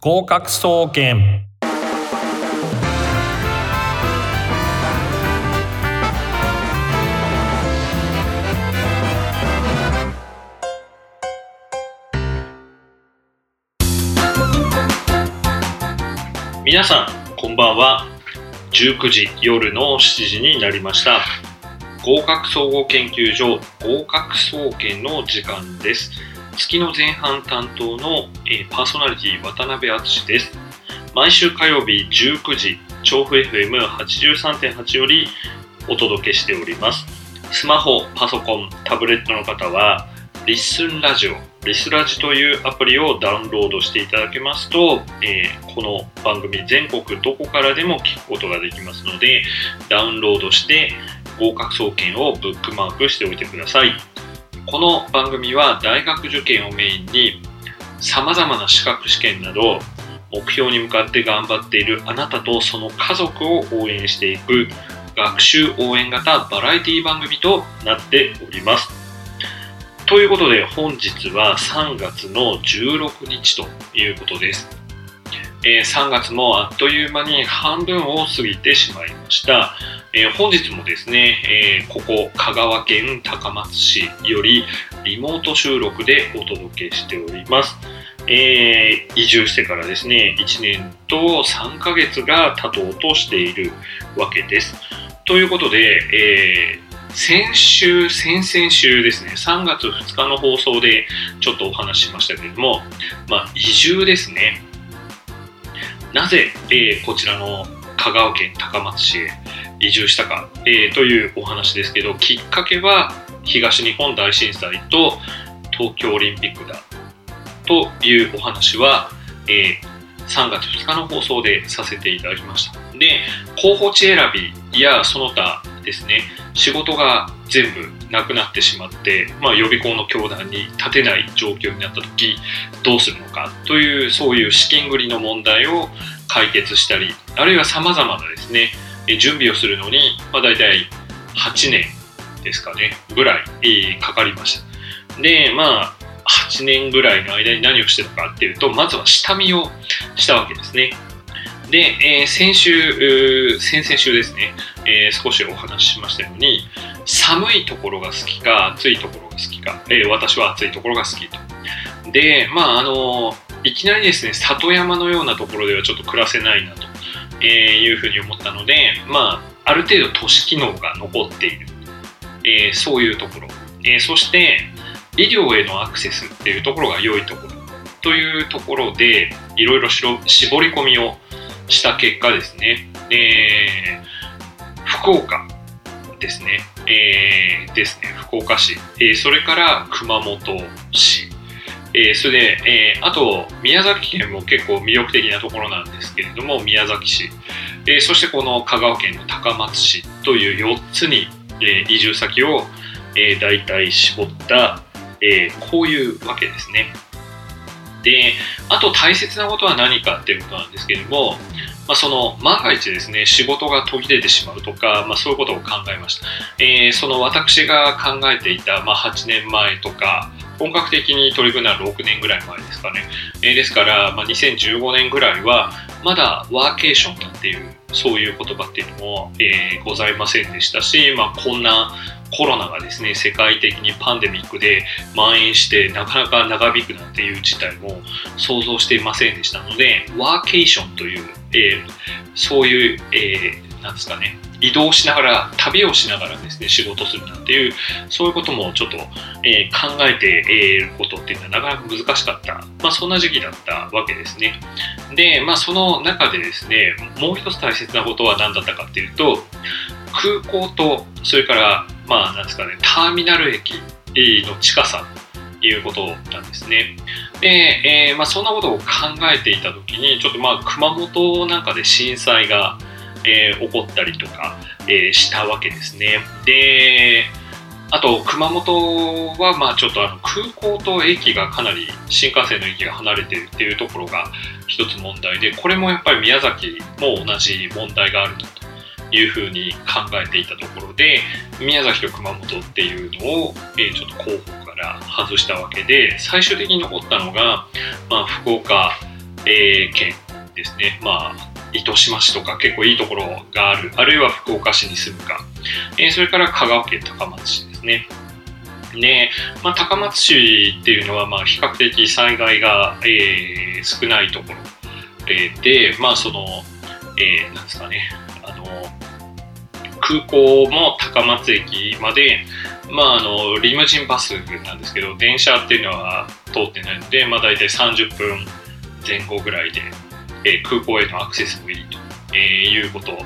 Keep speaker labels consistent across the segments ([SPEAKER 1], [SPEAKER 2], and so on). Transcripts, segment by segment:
[SPEAKER 1] 合格総研。
[SPEAKER 2] 皆さんこんばんは。19時夜の7時になりました。合格総合研究所合格総研の時間です。月の前半担当の、えー、パーソナリティ渡辺敦です。毎週火曜日19時調布 FM83.8 よりお届けしております。スマホパソコンタブレットの方はリスンラジオリスラジというアプリをダウンロードしていただけますと、えー、この番組全国どこからでも聞くことができますのでダウンロードして合格総研をブックマークしておいてください。この番組は大学受験をメインに様々な資格試験など目標に向かって頑張っているあなたとその家族を応援していく学習応援型バラエティ番組となっておりますということで本日は3月の16日ということです。えー、3月もあっという間に半分を過ぎてしまいました。えー、本日もですね、えー、ここ香川県高松市よりリモート収録でお届けしております。えー、移住してからですね、1年と3ヶ月が経とうとしているわけです。ということで、え先週、先々週ですね、3月2日の放送でちょっとお話ししましたけれども、まあ、移住ですね。なぜ、えー、こちらの香川県高松市へ移住したか、えー、というお話ですけど、きっかけは東日本大震災と東京オリンピックだというお話は、えー、3月2日の放送でさせていただきました。で、候補地選びやその他ですね、仕事が全部なくなってしまって、まあ、予備校の教団に立てない状況になった時どうするのかというそういう資金繰りの問題を解決したりあるいはさまざまなですね準備をするのに、まあ、大体8年ですかねぐらいかかりました。でまあ8年ぐらいの間に何をしてたかっていうとまずは下見をしたわけですね。で、えー、先週、先々週ですね、えー、少しお話ししましたように、寒いところが好きか、暑いところが好きか、えー、私は暑いところが好きと。で、まあ、あのいきなりですね、里山のようなところではちょっと暮らせないなと、えいうふうに思ったので、まあ、ある程度都市機能が残っている、えそういうところ、えそして、医療へのアクセスっていうところが良いところというところで、いろいろ絞り込みをした結果ですね、えー、福岡ですね、えー、ですね、福岡市、えー、それから熊本市、えー、それで、えー、あと宮崎県も結構魅力的なところなんですけれども、宮崎市、えー、そしてこの香川県の高松市という4つに、えー、移住先を、えー、大体絞った、えー、こういうわけですね。で、あと大切なことは何かっていうことなんですけれども、まあ、その万が一ですね仕事が途切れてしまうとか、まあ、そういうことを考えました、えー、その私が考えていた、まあ、8年前とか本格的に取り組んだのは6年ぐらい前ですかね、えー、ですから、まあ、2015年ぐらいはまだワーケーションだっていうそういう言葉っていうのも、えー、ございませんでしたし、まあ、こんなコロナがですね世界的にパンデミックで蔓延してなかなか長引くなんていう事態も想像していませんでしたのでワーケーションという、えー、そういう、えー、なんですかね。移動しながら旅をしながらですね仕事するなんていうそういうこともちょっと、えー、考えていることっていうのはなかなか難しかった、まあ、そんな時期だったわけですね。でまあその中でですねもう一つ大切なことは何だったかっていうと空港とそれからまあなんですかねターミナル駅の近さということなんですね。で、えー、まあ、そんなことを考えていた時にちょっとまあ熊本なんかで震災が、えー、起こったりとか、えー、したわけですね。であと熊本はまあちょっとあの空港と駅がかなり新幹線の駅が離れてるっていうところが一つ問題でこれもやっぱり宮崎も同じ問題があるというふうに考えていたところで宮崎と熊本っていうのを、え、ちょっと候補から外したわけで最終的に残ったのが、まあ、福岡え県ですね。まあ、糸島市とか結構いいところがある、あるいは福岡市に住むか、えーそれから香川県高松市ですね。で、まあ、高松市っていうのは、まあ、比較的災害が、えー少ないところ、えーで、まあ、その、えーなんですかね、あの、空港も高松駅まで、まあ、あの、リムジンバスなんですけど、電車っていうのは通ってないので、まあ、大体30分前後ぐらいで、え空港へのアクセスもいいと、えいうこと、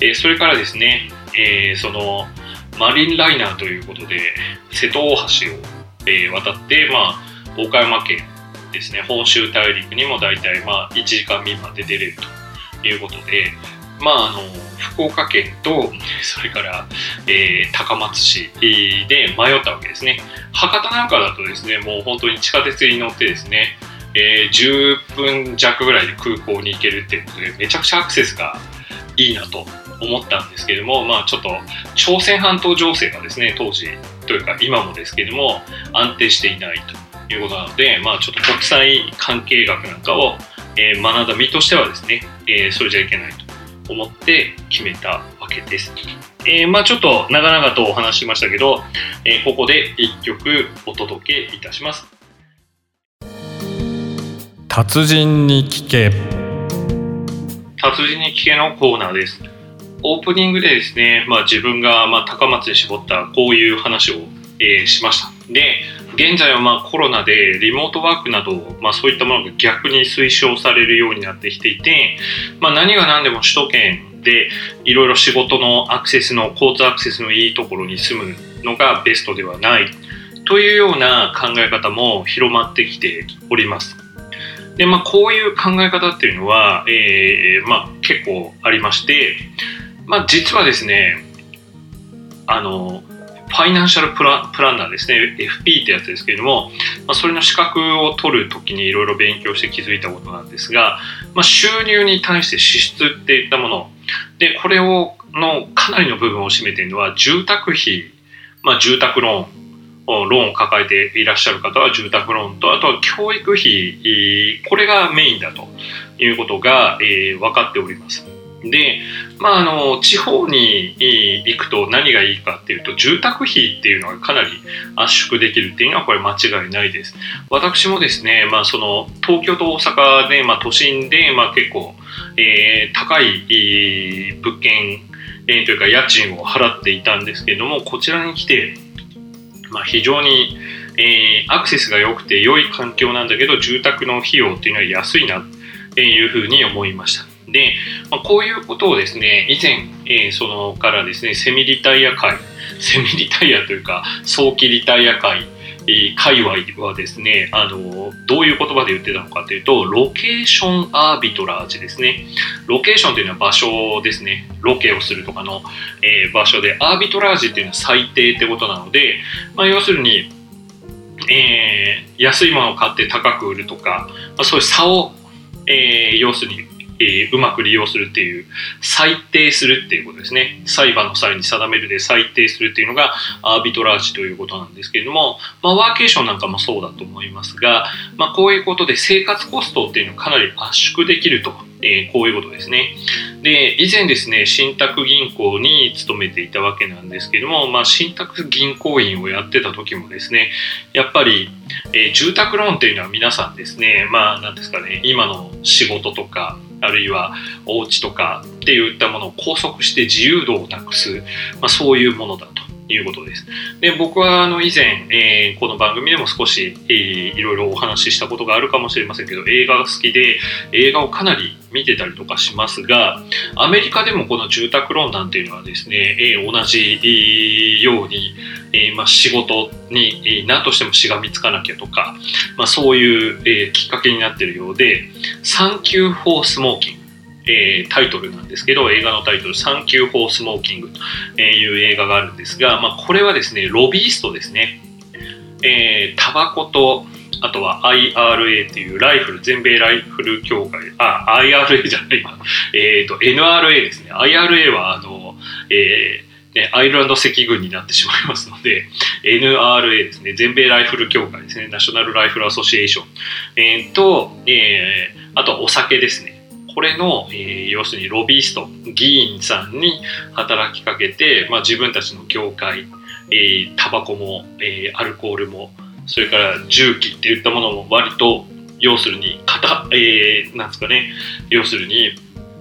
[SPEAKER 2] えそれからですね、えそのマリンライナーということで瀬戸大橋を、え渡って、まあ、岡山県ですね本州大陸にも大体、まあ、1時間未満で出れるということで、まあ、あの福岡県とそれから、えー高松市で迷ったわけですね。博多なんかだとですねもう本当に地下鉄に乗ってですねえー10分弱ぐらいで空港に行けるっていうことでめちゃくちゃアクセスがいいなと思ったんですけれどもまあちょっと朝鮮半島情勢がですね当時というか今もですけれども安定していないということなのでまあちょっと国際関係学なんかを、えー学んだ身としてはですね、えーそれじゃいけないと思って決めたわけです。えーまあちょっと長々とお話しましたけど、えここで1曲お届けいたします。
[SPEAKER 1] 達人に聞け
[SPEAKER 2] 達人に聞けのコーナーです。オープニングでですね、まあ、自分がま高松で絞ったこういう話を、えしました。で、現在はまコロナでリモートワークなど、まあ、そういったものが逆に推奨されるようになってきていて、まあ、何が何でも首都圏でいろいろ仕事のアクセスの交通アクセスのいいところに住むのがベストではないというような考え方も広まってきております。で、まあ、こういう考え方っていうのは、えーまあ、結構ありまして、まあ、実はですね、あの、ファイナンシャルプラプランナーですね、FP ってやつですけれども、まあ、それの資格を取るときにいろいろ勉強して気づいたことなんですが、まあ、収入に対して支出っていったもの、で、これを、のかなりの部分を占めているのは、住宅費、まあ、住宅ローン、ローンを抱えていらっしゃる方は住宅ローンと、あとは教育費、これがメインだということが、えー分かっております。で、まあ、あの、地方に行くと何がいいかっていうと、住宅費っていうのがかなり圧縮できるっていうのはこれ間違いないです。私もですね、まあ、その、東京と大阪で、まあ、都心で、まあ、結構、えー高い物件、えーというか家賃を払っていたんですけども、こちらに来て、まあ、非常に、えーアクセスが良くて良い環境なんだけど住宅の費用っていうのは安いなっていうふうに思いました。で、まあ、こういうことをですね以前、えーそのからですねセミリタイア会セミリタイアというか早期リタイア会えー界隈はですねあのどういう言葉で言ってたのかというとロケーションアービトラージですね。ロケーションというのは場所ですね。ロケをするとかの、えー場所でアービトラージっていうのは最低ってことなので、まあ、要するに、えー安いものを買って高く売るとか、まあ、そういう差を、えー要するに、えーうまく利用するっていう裁定するっていうことですね。裁判の際に定めるで裁定するっていうのがアービトラージということなんですけれども、まあ、ワーケーションなんかもそうだと思いますが、まあ、こういうことで生活コストっていうのをかなり圧縮できると、えーこういうことですね。で以前ですね信託銀行に勤めていたわけなんですけども、まあ、信託銀行員をやってた時もですねやっぱり、えー住宅ローンっていうのは皆さんですねまあ何ですかね今の仕事とかあるいはお家とかっていったものを拘束して自由度をなくす、まあ、そういうものだと。いうことです。で僕はあの以前、えーこの番組でも少し、えーいろいろお話ししたことがあるかもしれませんけど映画が好きで映画をかなり見てたりとかしますがアメリカでもこの住宅ローンなんていうのはですね、えー同じように、えーまあ、仕事に、えー何としてもしがみつかなきゃとか、まあ、そういう、えーきっかけになってるようで「Thank You for Smoking」えータイトルなんですけど映画のタイトル「Thank You for Smoking」という映画があるんですが、まあ、これはですねロビーストですね、えータバコとあとは IRA っていうライフル全米ライフル協会あ IRA じゃないわ。えっ、と NRA ですね。IRA はあの、えー、アイルランド赤軍になってしまいますので、NRA ですね、全米ライフル協会ですね、ナショナルライフルアソシエーション、えー、と、えー、あとお酒ですね。これの、えー、要するにロビースト、議員さんに働きかけて、まあ、自分たちの業界、え、タバコも、えー、アルコールも、それから重機っていったものも割と、要するに、型、えー、なんですかね、要するに、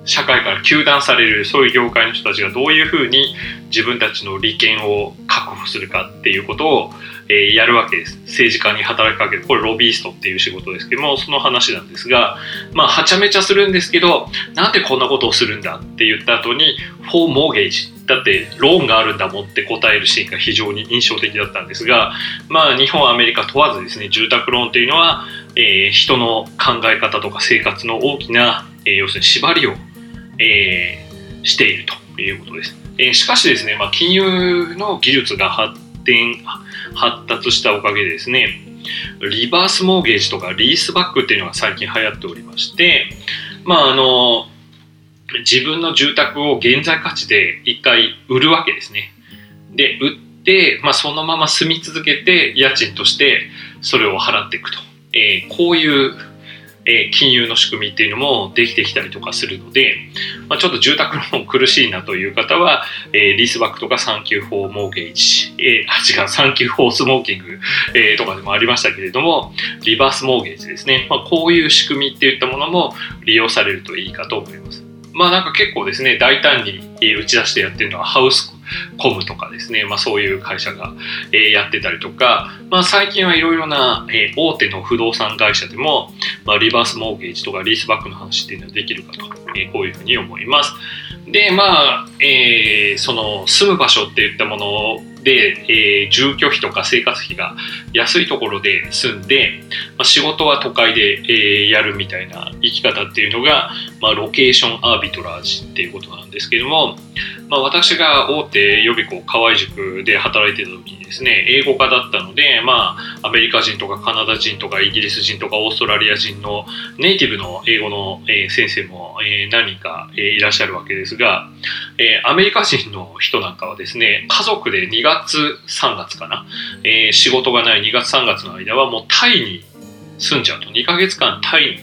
[SPEAKER 2] 社会から糾弾されるそういう業界の人たちがどういうふうに自分たちの利権を確保するかっていうことを、えー、やるわけです。政治家に働きかける。これロビーストっていう仕事ですけどもその話なんですがまあはちゃめちゃするんですけどなんでこんなことをするんだって言った後に「フォーモーゲージ」だってローンがあるんだもんって答えるシーンが非常に印象的だったんですがまあ日本アメリカ問わずですね住宅ローンっていうのは、えー、人の考え方とか生活の大きな、えー、要するに縛りをえー、しているということです。えー、しかしですね、まあ、金融の技術が発展、発達したおかげでですね、リバースモーゲージとかリースバックっていうのが最近流行っておりまして、まああの、自分の住宅を現在価値で一回売るわけですね。で、売って、まあ、そのまま住み続けて家賃としてそれを払っていくと。えー、こういうえ、金融の仕組みっていうのもできてきたりとかするので、まあ、ちょっと住宅ローン苦しいなという方は、えー、リースバックとかサンキューフォーモーゲージ、えー、あ違う Thank You for Smoking、えー、とかでもありましたけれどもリバースモーゲージですね、まあ、こういう仕組みっていったものも利用されるといいかと思います。まあなんか結構ですね大胆に打ち出してやってるのはハウスコムとかですね、まあ、そういう会社が、えー、やってたりとか、まあ、最近はいろいろな、えー、大手の不動産会社でも、まあ、リバースモーゲージとかリースバックの話っていうのはできるかと、えー、こういうふうに思います。でまあ、えー、その住む場所っていったもので、えー、住居費とか生活費が安いところで住んで、まあ、仕事は都会で、えー、やるみたいな生き方っていうのが、まあ、ロケーションアービトラージっていうことなんですけども、まあ、私が大手予備校河合塾で働いてた時にですね英語科だったので、まあ、アメリカ人とかカナダ人とかイギリス人とかオーストラリア人のネイティブの英語の、えー、先生も、えー、何人か、えー、いらっしゃるわけですが、えー、アメリカ人の人なんかはですね家族で2月月3月かな、えー、仕事がない2月3月の間はもうタイに住んじゃうと。2ヶ月間タイに、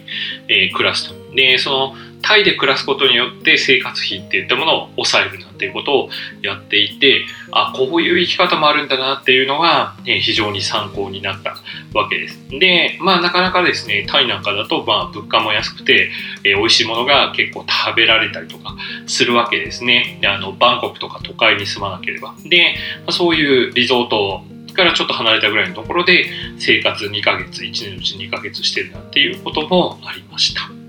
[SPEAKER 2] えー、暮らすと。でそのタイで暮らすことによって生活費っていったものを抑えるなんていうことをやっていてあこういう生き方もあるんだなっていうのが、ね、非常に参考になったわけです。でまあなかなかですねタイなんかだとまあ物価も安くて、えー、美味しいものが結構食べられたりとかするわけですね。であのバンコクとか都会に住まなければ。で、まあ、そういうリゾートからちょっと離れたぐらいのところで生活2ヶ月1年のうち2ヶ月してるなんていうこともありました。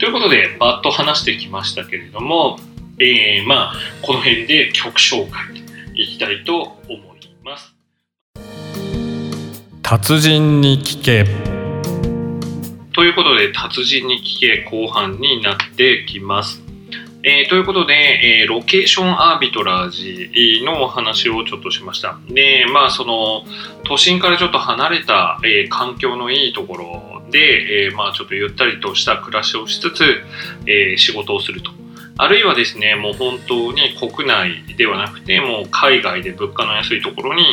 [SPEAKER 2] ということで、バッと話してきましたけれども、えー、まあ、この辺で曲紹介いきたいと思います。
[SPEAKER 1] 達人に聞け。
[SPEAKER 2] ということで、達人に聞け後半になってきます。えー、ということで、えー、ロケーションアービトラージのお話をちょっとしました。で、まあ、その、都心からちょっと離れた、えー、環境のいいところで、えー、まあちょっとゆったりとした暮らしをしつつ、えー、仕事をすると。あるいはですね、もう本当に国内ではなくて、もう海外で物価の安いところに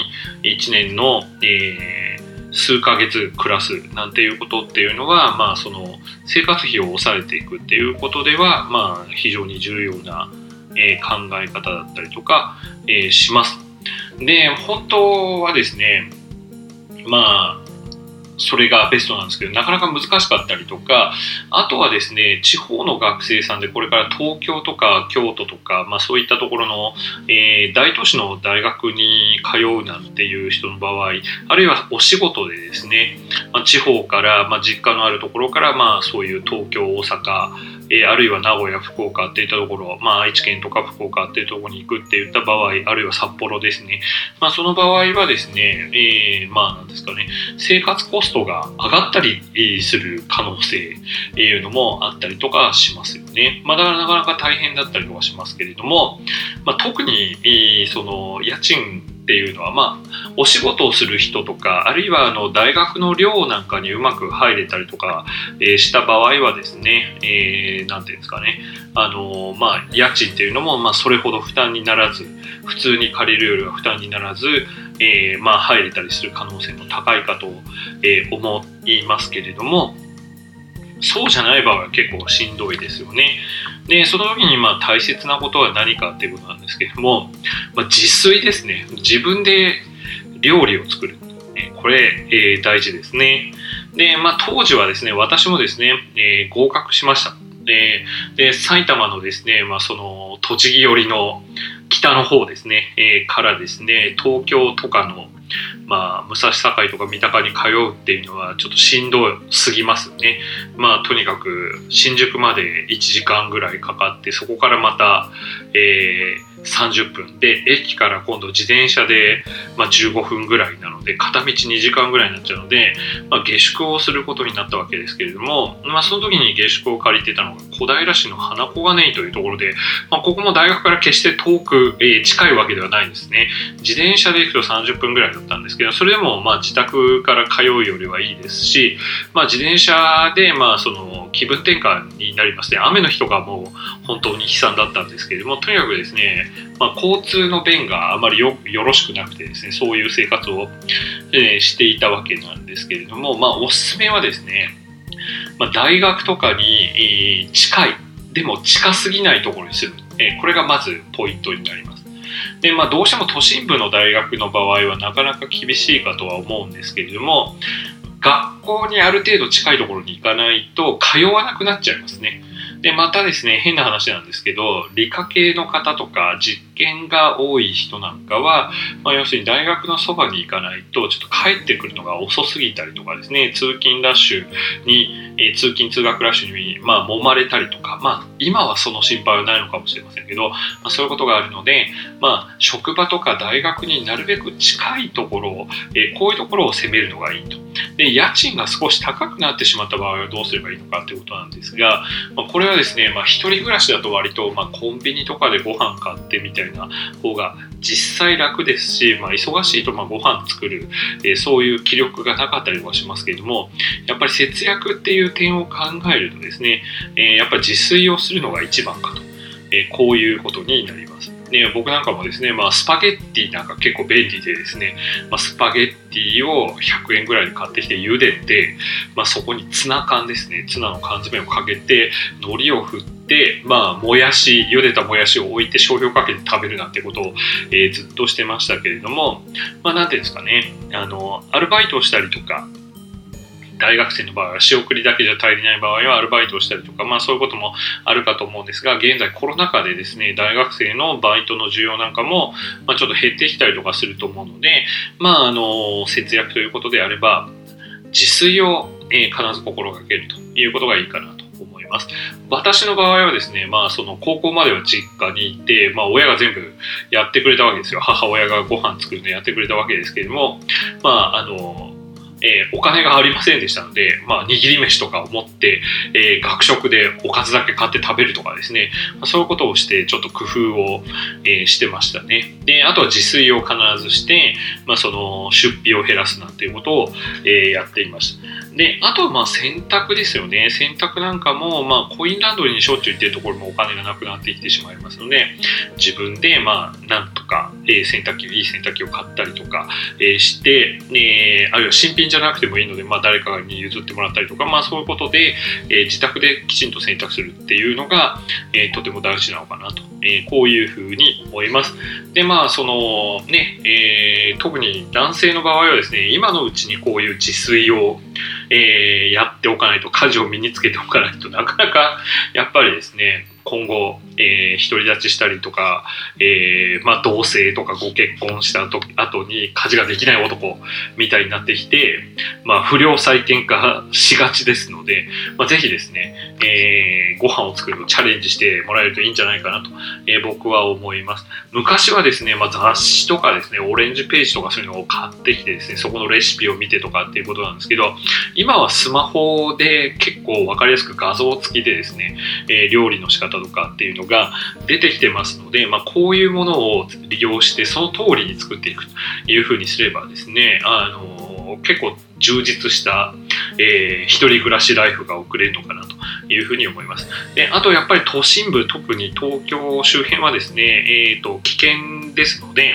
[SPEAKER 2] 1年の、えー、数ヶ月暮らすなんていうことっていうのは、まあその生活費を抑えていくっていうことでは、まあ非常に重要な、えー、考え方だったりとか、えー、します。で、本当はですね、まあ、それがベストなんですけどなかなか難しかったりとかあとはですね地方の学生さんでこれから東京とか京都とか、まあ、そういったところの、えー、大都市の大学に通うなんていう人の場合あるいはお仕事でですね、まあ、地方から、まあ、実家のあるところから、まあ、そういう東京大阪えー、あるいは名古屋、福岡っていったところ、まあ、愛知県とか福岡っていうところに行くっていった場合、あるいは札幌ですね。まあ、その場合はですね、えー、まあ、なんですかね、生活コストが上がったりする可能性っていうのもあったりとかしますよね。まあ、だからなかなか大変だったりとかしますけれども、まあ、特に、えー、その、家賃っていうのは、まあ、お仕事をする人とか、あるいはあの大学の寮なんかにうまく入れたりとか、えー、した場合はですね、えー、ていうんですかね、あのまあ、家賃っていうのも、まあ、それほど負担にならず、普通に借りるよりは負担にならず、えー、まあ入れたりする可能性も高いかと、えー、思いますけれどもそうじゃない場合は結構しんどいですよね。で、その時にまあ大切なことは何かっていうことなんですけども、まあ、自炊ですね。自分で料理を作る。これ、えー、大事ですね。で、まあ当時はですね、私もですね、えー、合格しました。で、で埼玉のですね、まあその栃木寄りの北の方ですね、え、からですね、東京とかのまあ、武蔵境とか三鷹に通うっていうのはちょっとしんどすぎますね。まあ、とにかく新宿まで1時間ぐらいかかって、そこからまた、えー、30分。で駅から今度自転車で、まあ、15分ぐらいなので片道2時間ぐらいになっちゃうので、まあ、下宿をすることになったわけですけれども、まあ、その時に下宿を借りてたのが小平市の花小金井というところで、まあ、ここも大学から決して遠く、えー、近いわけではないんですね。自転車で行くと30分ぐらいだったんですけどそれでもまあ自宅から通うよりはいいですし、まあ、自転車でまあその気分転換になりますね。雨の日とかも本当に悲惨だったんですけれどもとにかくですねまあ、交通の便があまりよろしくなくてですねそういう生活を、えー、していたわけなんですけれども、まあ、おすすめはですね、まあ、大学とかに、えー、近いでも近すぎないところに住む、えー、これがまずポイントになります。でまあ、どうしても都心部の大学の場合はなかなか厳しいかとは思うんですけれども学校にある程度近いところに行かないと通わなくなっちゃいますね。で、またですね、変な話なんですけど、理科系の方とか実験が多い人なんかは、まあ、要するに大学のそばに行かないと、ちょっと帰ってくるのが遅すぎたりとかですね、通勤ラッシュに、えー、通勤通学ラッシュに、まあ、揉まれたりとか、まあ、今はその心配はないのかもしれませんけど、まあ、そういうことがあるので、まあ、職場とか大学になるべく近いところを、えー、こういうところを攻めるのがいいと。で、家賃が少し高くなってしまった場合はどうすればいいのかということなんですが、まあ、これはですね、まあ、一人暮らしだと割と、まあ、コンビニとかでご飯買ってみたいな方が実際楽ですし、まあ、忙しいとまあご飯作る、えー、そういう気力がなかったりはしますけれども、やっぱり節約っていう点を考えるとですね、えー、やっぱり自炊をするのが一番かと、えー、こういうことになります。ね、僕なんかもですね、まあ、スパゲッティなんか結構便利でですね、まあ、スパゲッティを100円ぐらいで買ってきて茹でて、まあ、そこにツナ缶ですね、ツナの缶詰をかけて、海苔を振って、まあ、もやし、茹でたもやしを置いて醤油をかけて食べるなんてことを、えー、ずっとしてましたけれども、まあ、なんていうんですかね、あの、アルバイトをしたりとか、大学生の場合は仕送りだけじゃ足りない場合はアルバイトをしたりとか、まあそういうこともあるかと思うんですが、現在コロナ禍でですね、大学生のバイトの需要なんかも、まあ、ちょっと減ってきたりとかすると思うので、まああの、節約ということであれば、自炊を、え必ず心がけるということがいいかなと思います。私の場合はですね、まあその高校までは実家に行って、まあ親が全部やってくれたわけですよ。母親がご飯作るのやってくれたわけですけれども、まああの、えー、お金がありませんでしたので、まあ、握り飯とかを持って、えー、学食でおかずだけ買って食べるとかですね、まあ、そういうことをして、ちょっと工夫を、えー、してましたね。で、あとは自炊を必ずして、まあ、その出費を減らすなんていうことを、えやっていました。で、あとはまあ洗濯ですよね。洗濯なんかも、まあ、コインランドリーにしょっちゅう行ってるところもお金がなくなってきてしまいますので、自分で、まあ、なんとか、え洗濯機、いい洗濯機を買ったりとか、えして、えあるいは新品じゃなくてもいいので、まあ、誰かに譲ってもらったりとか、まあ、そういうことで、え、自宅できちんと洗濯するっていうのが、え、とても大事なのかなと、え、こういうふうに思います。で、まあ、そのね、え、特に男性の場合はですね、今のうちにこういう自炊を、え、やっておかないと、家事を身につけておかないとなかなか、やっぱりですね、今後、えー、独り立ちしたりとか、えー、まあ、同棲とかご結婚した後後に家事ができない男みたいになってきて、まあ、不良再建化しがちですので、まあ、ぜひですね、えー、ご飯を作るのチャレンジしてもらえるといいんじゃないかなと、えー、僕は思います。昔はですね、まあ、雑誌とかですね、オレンジページとかそういうのを買ってきてですね、そこのレシピを見てとかっていうことなんですけど、今はスマホで結構わかりやすく画像付きでですね、えー、料理の仕方とかっていうのが出てきてますので、まあ、こういうものを利用してその通りに作っていくというふうにすればですね、あの結構充実した、えー一人暮らしライフが送れるのかなというふうに思います。であとやっぱり都心部、特に東京周辺はですね、えー、と危険ですので、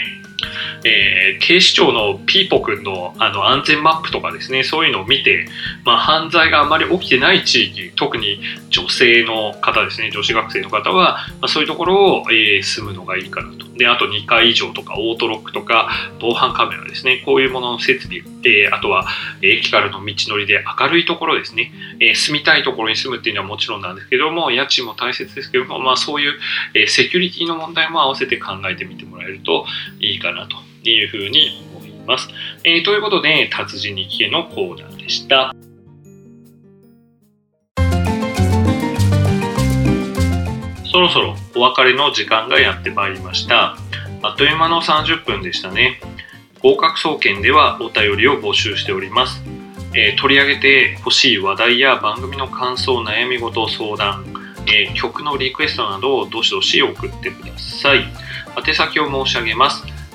[SPEAKER 2] えー警視庁のピーポくんのあの安全マップとかですね、そういうのを見て、まあ、犯罪があまり起きてない地域、特に女性の方ですね、女子学生の方は、まあ、そういうところを、えー住むのがいいかなと。で、あと2階以上とか、オートロックとか、防犯カメラですね、こういうものの設備、えーあとは駅からの道のりで明るいところですね、え住みたいところに住むっていうのはもちろんなんですけども、家賃も大切ですけども、まあ、そういう、えセキュリティの問題も合わせて考えてみてもらえるといいかなというふうに思います。えーということで、達人に聞けのコーナーでした。そろそろお別れの時間がやってまいりました。あっという間の30分でしたね。合格総研ではお便りを募集しております。えー取り上げてほしい話題や番組の感想、悩み事、相談、えー曲のリクエストなどをどしどし送ってください。宛先を申し上げます。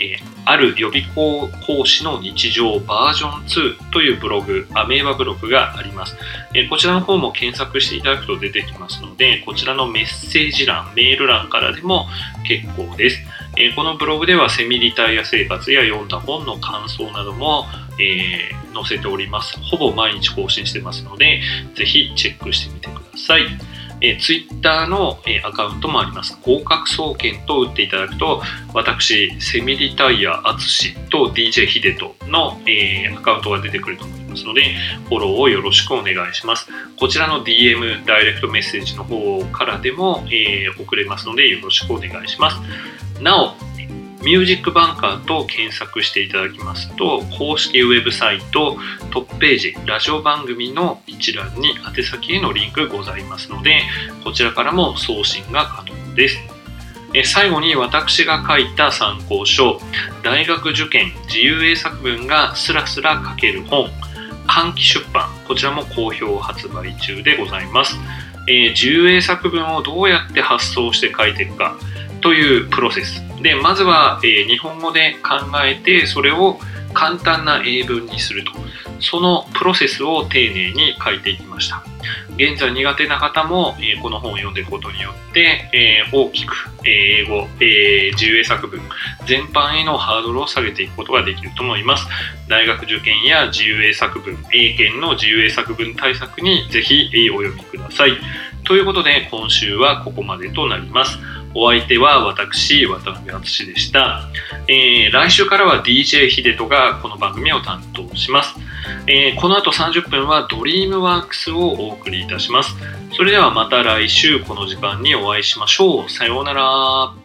[SPEAKER 2] えある予備校講師の日常バージョン2というブログ、アメーバブログがあります。えこちらの方も検索していただくと出てきますので、こちらのメッセージ欄、メール欄からでも結構です。えこのブログではセミリタイア生活や読んだ本の感想なども、え載せております。ほぼ毎日更新してますので、ぜひチェックしてみてください。えー、ツイッターの、えーアカウントもあります。合格総研と打っていただくと、私、セミリタイヤアツシと DJ ヒデトの、えーアカウントが出てくると思いますので、フォローをよろしくお願いします。こちらの DM、ダイレクトメッセージの方からでも、えー送れますので、よろしくお願いします。なお、ミュージックバンカーと検索していただきますと、公式ウェブサイト、トップページ、ラジオ番組の一覧に宛先へのリンクございますので、こちらからも送信が可能です。え最後に私が書いた参考書、大学受験自由英作文がスラスラ書ける本、換気出版、こちらも好評発売中でございます。えー自由英作文をどうやって発想して書いていくかというプロセス。で、まずは、え日本語で考えて、それを簡単な英文にすると。そのプロセスを丁寧に書いていきました。現在苦手な方も、えこの本を読んでいくことによって、え大きく、え英語、え自由英作文全般へのハードルを下げていくことができると思います。大学受験や自由英作文、英検の自由英作文対策にぜひお読みください。ということで今週はここまでとなります。お相手は私、渡辺敦でした。えー来週からは DJ 秀人がこの番組を担当します。えーこの後30分はドリームワークスをお送りいたします。それではまた来週この時間にお会いしましょう。さようなら。